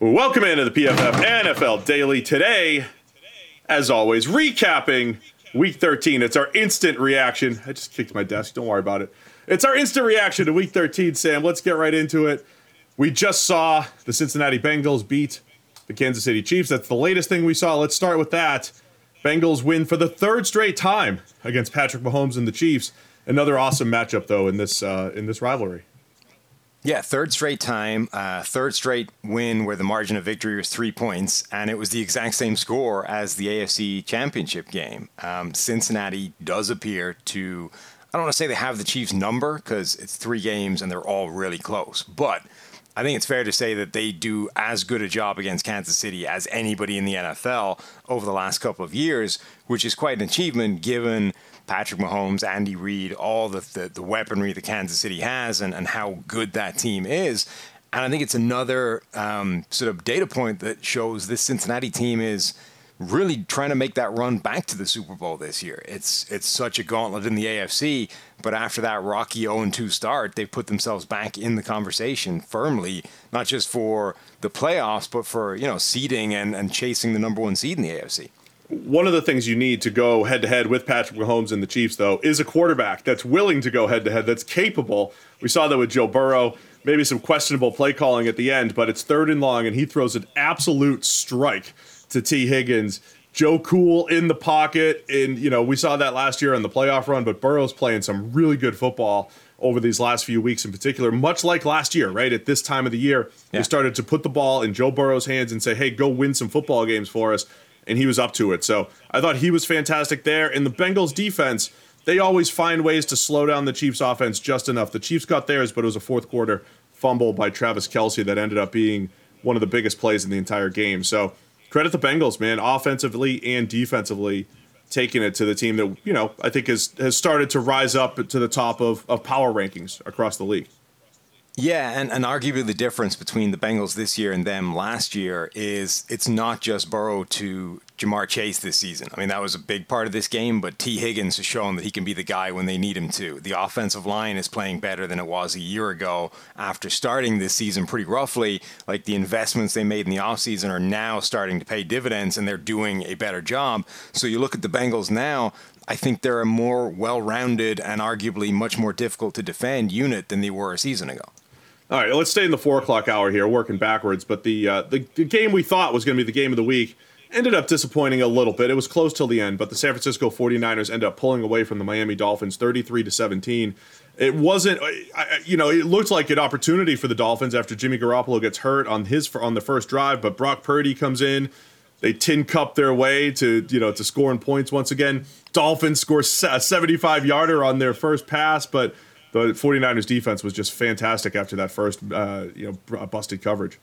Welcome into the PFF NFL Daily. Today, as always, recapping week 13. It's our instant reaction. I just kicked my desk. Don't worry about it. It's our instant reaction to week 13, Sam. Let's get right into it. We just saw the Cincinnati Bengals beat the Kansas City Chiefs. That's the latest thing we saw. Let's start with that. Bengals win for the third straight time against Patrick Mahomes and the Chiefs. Another awesome matchup, though, in this uh, in this rivalry. Yeah, third straight time, uh, third straight win where the margin of victory was three points, and it was the exact same score as the AFC Championship game. Um, Cincinnati does appear to, I don't want to say they have the Chiefs' number because it's three games and they're all really close, but I think it's fair to say that they do as good a job against Kansas City as anybody in the NFL over the last couple of years, which is quite an achievement given Patrick Mahomes, Andy Reid, all the, the, the weaponry that Kansas City has, and, and how good that team is. And I think it's another um, sort of data point that shows this Cincinnati team is really trying to make that run back to the Super Bowl this year. It's it's such a gauntlet in the AFC, but after that rocky 0-2 start, they've put themselves back in the conversation firmly, not just for the playoffs, but for you know seeding and, and chasing the number one seed in the AFC. One of the things you need to go head to head with Patrick Mahomes and the Chiefs, though, is a quarterback that's willing to go head to head, that's capable. We saw that with Joe Burrow, maybe some questionable play calling at the end, but it's third and long, and he throws an absolute strike to Tee Higgins. Joe Cool in the pocket, and you know we saw that last year on the playoff run. But Burrow's playing some really good football over these last few weeks in particular, much like last year, right? At this time of the year, yeah. they started to put the ball in Joe Burrow's hands and say, "Hey, go win some football games for us." And he was up to it. So I thought he was fantastic there. And the Bengals defense, they always find ways to slow down the Chiefs offense just enough. The Chiefs got theirs, but it was a fourth quarter fumble by Travis Kelce that ended up being one of the biggest plays in the entire game. So credit the Bengals, man, offensively and defensively, taking it to the team that, you know, I think has, has started to rise up to the top of, of power rankings across the league. Yeah, and, and arguably the difference between the Bengals this year and them last year is it's not just Burrow to Ja'Marr Chase this season. I mean, that was a big part of this game, but Tee Higgins has shown that he can be the guy when they need him to. The offensive line is playing better than it was a year ago after starting this season pretty roughly. Like the investments they made in the offseason are now starting to pay dividends and they're doing a better job. So you look at the Bengals now, I think they're a more well rounded and arguably much more difficult to defend unit than they were a season ago. All right, let's stay in the four o'clock hour here, working backwards. But the, uh, the, the game we thought was going to be the game of the week ended up disappointing a little bit. It was close till the end, but the San Francisco 49ers ended up pulling away from the Miami Dolphins 33 to 17. It wasn't, you know, it looked like an opportunity for the Dolphins after Jimmy Garoppolo gets hurt on his on the first drive, but Brock Purdy comes in. They tin cup their way to you know to scoring points once again. Dolphins score a 75 yarder on their first pass, but the 49ers defense was just fantastic after that first uh, you know busted coverage.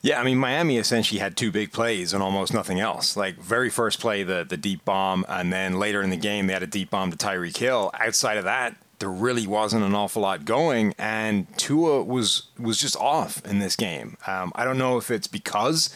Yeah, I mean Miami essentially had two big plays and almost nothing else. Like very first play, the the deep bomb, and then later in the game they had a deep bomb to Tyreek Hill. Outside of that, there really wasn't an awful lot going, and Tua was was just off in this game. Um, I don't know if it's because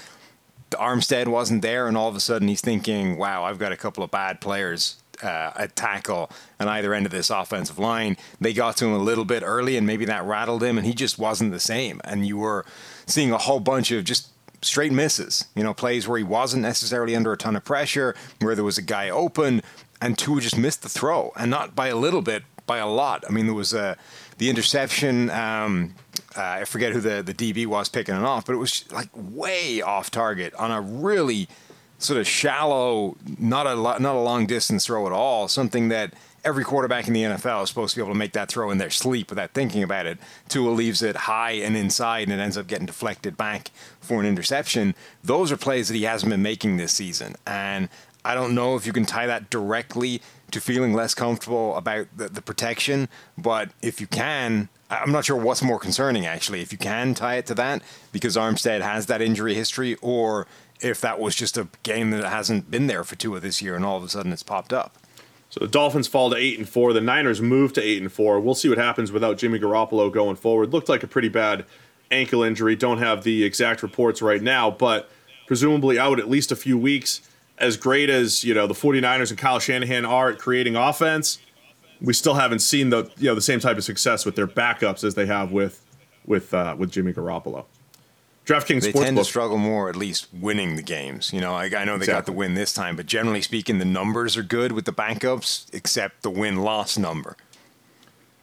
Armstead wasn't there, and all of a sudden he's thinking, "Wow, I've got a couple of bad players uh, a tackle on either end of this offensive line. They got to him a little bit early, and maybe that rattled him, and he just wasn't the same. And you were seeing a whole bunch of just straight misses, you know, plays where he wasn't necessarily under a ton of pressure, where there was a guy open, and Tua just missed the throw, and not by a little bit, by a lot. I mean, there was a the interception. Um, uh, I forget who the the DB was picking it off, but it was like way off target on a really sort of shallow, not a not a long distance throw at all. Something that every quarterback in the NFL is supposed to be able to make that throw in their sleep without thinking about it. Tua leaves it high and inside, and it ends up getting deflected back for an interception. Those are plays that he hasn't been making this season, and I don't know if you can tie that directly to feeling less comfortable about the, the protection. But if you can, I'm not sure what's more concerning actually. If you can tie it to that, because Armstead has that injury history, or if that was just a game that hasn't been there for two of this year and all of a sudden it's popped up. So the Dolphins fall to eight and four. The Niners move to eight and four. We'll see what happens without Jimmy Garoppolo going forward. Looked like a pretty bad ankle injury. Don't have the exact reports right now, but presumably out at least a few weeks. As great as you know the 49ers and Kyle Shanahan are at creating offense, we still haven't seen the you know the same type of success with their backups as they have with with uh, with Jimmy Garoppolo. DraftKings they Sportsbook. tend to struggle more, at least winning the games. You know, I, I know they exactly. got the win this time, but generally speaking, the numbers are good with the backups, except the win-loss number.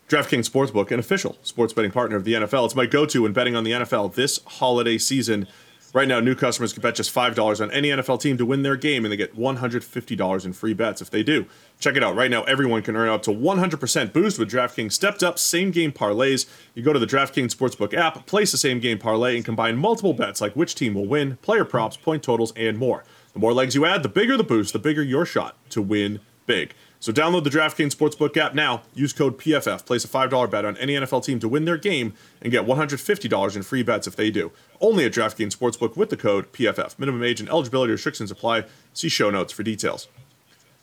DraftKings Sportsbook, an official sports betting partner of the NFL. It's my go-to when betting on the NFL this holiday season. Right now, new customers can bet just $5 on any NFL team to win their game, and they get $150 in free bets if they do. Check it out. Right now, everyone can earn up to 100% boost with DraftKings stepped up same game parlays. You go to the DraftKings Sportsbook app, place the same game parlay, and combine multiple bets like which team will win, player props, point totals, and more. The more legs you add, the bigger the boost, the bigger your shot to win big. So download the DraftKings Sportsbook app now. Use code PFF. Place a $5 bet on any NFL team to win their game and get $150 in free bets if they do. Only at DraftKings Sportsbook with the code PFF. Minimum age and eligibility restrictions apply. See show notes for details.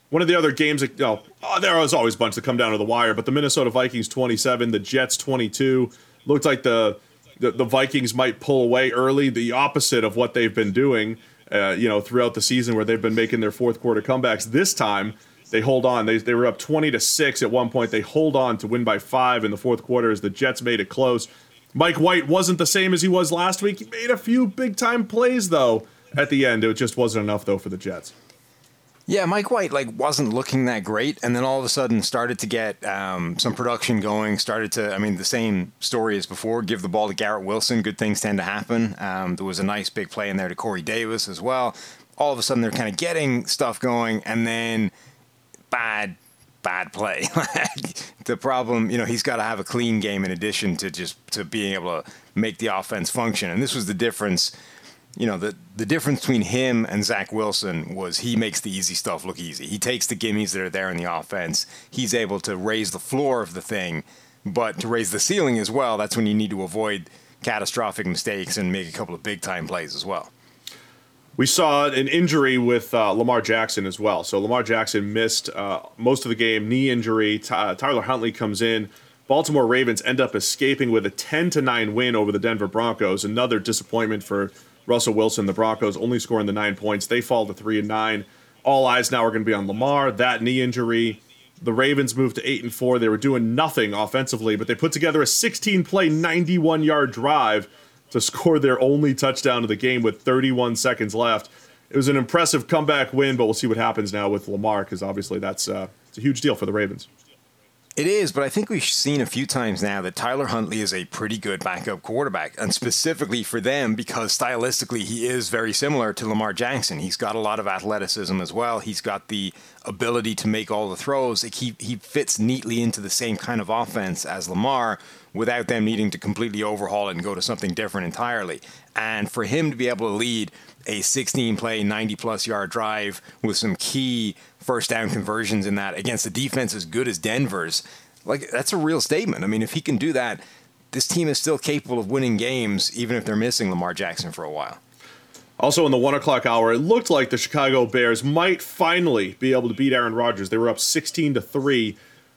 One of the other games, you know, oh, there was always a bunch that come down to the wire, but the Minnesota Vikings 27, the Jets 22. Looked like the, the, the Vikings might pull away early, the opposite of what they've been doing, uh, you know, throughout the season where they've been making their fourth quarter comebacks. This time, they hold on. They, they were up 20 to 6 at one point. They hold on to win by five in the fourth quarter as the Jets made it close. Mike White wasn't the same as he was last week. He made a few big time plays, though, at the end. It just wasn't enough, though, for the Jets. Yeah, Mike White like wasn't looking that great, and then all of a sudden started to get um, some production going. Started to, I mean, the same story as before. Give the ball to Garrett Wilson, good things tend to happen. Um, there was a nice big play in there to Corey Davis as well. All of a sudden, they're kind of getting stuff going, and then bad bad play. the problem, you know, he's got to have a clean game in addition to just to being able to make the offense function. And this was the difference. You know, the the difference between him and Zach Wilson was he makes the easy stuff look easy. He takes the gimmies that are there in the offense. He's able to raise the floor of the thing, but to raise the ceiling as well. That's when you need to avoid catastrophic mistakes and make a couple of big time plays as well. We saw an injury with uh, Lamar Jackson as well. So Lamar Jackson missed uh, most of the game, knee injury. uh, Tyler Huntley comes in. Baltimore Ravens end up escaping with a 10 to 9 win over the Denver Broncos. Another disappointment for Russell Wilson. The Broncos only scoring the 9 points. They fall to 3 and 9. All eyes now are going to be on Lamar, that knee injury. The Ravens moved to 8 and 4. They were doing nothing offensively, but they put together a 16 play 91 yard drive to score their only touchdown of the game with 31 seconds left. It was an impressive comeback win, but we'll see what happens now with Lamar because obviously that's uh, it's a huge deal for the Ravens. It is, but I think we've seen a few times now that Tyler Huntley is a pretty good backup quarterback, and specifically for them because stylistically he is very similar to Lamar Jackson. He's got a lot of athleticism as well. He's got the ability to make all the throws. He he fits neatly into the same kind of offense as Lamar without them needing to completely overhaul it and go to something different entirely. And for him to be able to lead a 16 play, 90 plus yard drive with some key first down conversions in that against a defense as good as Denver's, like that's a real statement. I mean, if he can do that, this team is still capable of winning games, even if they're missing Lamar Jackson for a while. Also, in the one o'clock hour, it looked like the Chicago Bears might finally be able to beat Aaron Rodgers. They were up 16 to 3,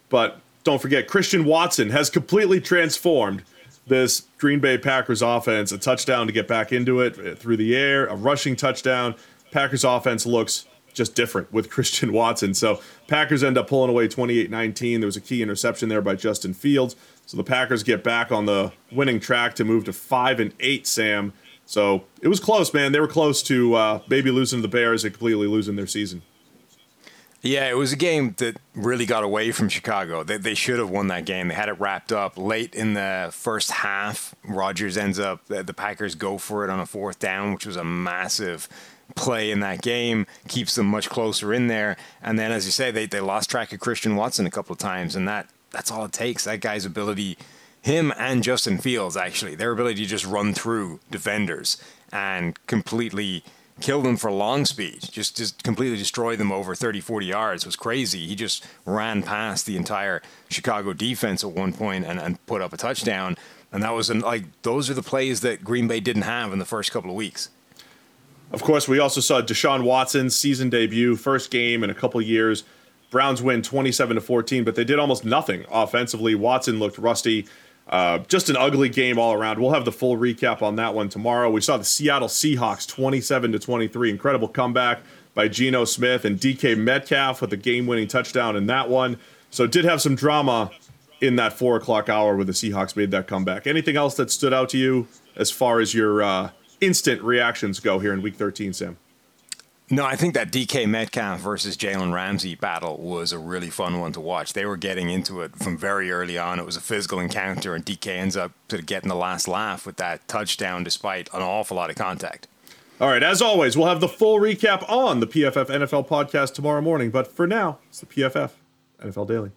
but don't forget, Christian Watson has completely transformed this Green Bay Packers offense. A touchdown to get back into it uh, through the air, a rushing touchdown. Packers offense looks just different with Christian Watson. So Packers end up pulling away 28-19. There was a key interception there by Justin Fields. So the Packers get back on the winning track to move to 5 and 8, Sam. So it was close, man. They were close to uh, maybe losing the Bears and completely losing their season. Yeah, it was a game that really got away from Chicago. They, they should have won that game. They had it wrapped up late in the first half. Rodgers ends up, the, the Packers go for it on a fourth down, which was a massive play in that game, keeps them much closer in there. And then, as you say, they, they lost track of Christian Watson a couple of times, and that that's all it takes. That guy's ability, him and Justin Fields, actually, their ability to just run through defenders and completely killed them for long speed, just just completely destroyed them over 30, 40 yards. It was crazy. He just ran past the entire Chicago defense at one point and, and put up a touchdown. And that was an, like those are the plays that Green Bay didn't have in the first couple of weeks. Of course, we also saw Deshaun Watson's season debut, first game in a couple years. Browns win 27 to 14, but they did almost nothing offensively. Watson looked rusty. Uh, just an ugly game all around. We'll have the full recap on that one tomorrow. We saw the Seattle Seahawks 27 to 23. Incredible comeback by Geno Smith and DK Metcalf with a game winning touchdown in that one. So did have some drama in that four o'clock hour where the Seahawks made that comeback. Anything else that stood out to you as far as your uh, instant reactions go here in week 13, Sam? No, I think that DK Metcalf versus Jalen Ramsey battle was a really fun one to watch. They were getting into it from very early on. It was a physical encounter, and DK ends up sort of getting the last laugh with that touchdown despite an awful lot of contact. All right, as always, we'll have the full recap on the PFF NFL podcast tomorrow morning. But for now, it's the PFF NFL Daily.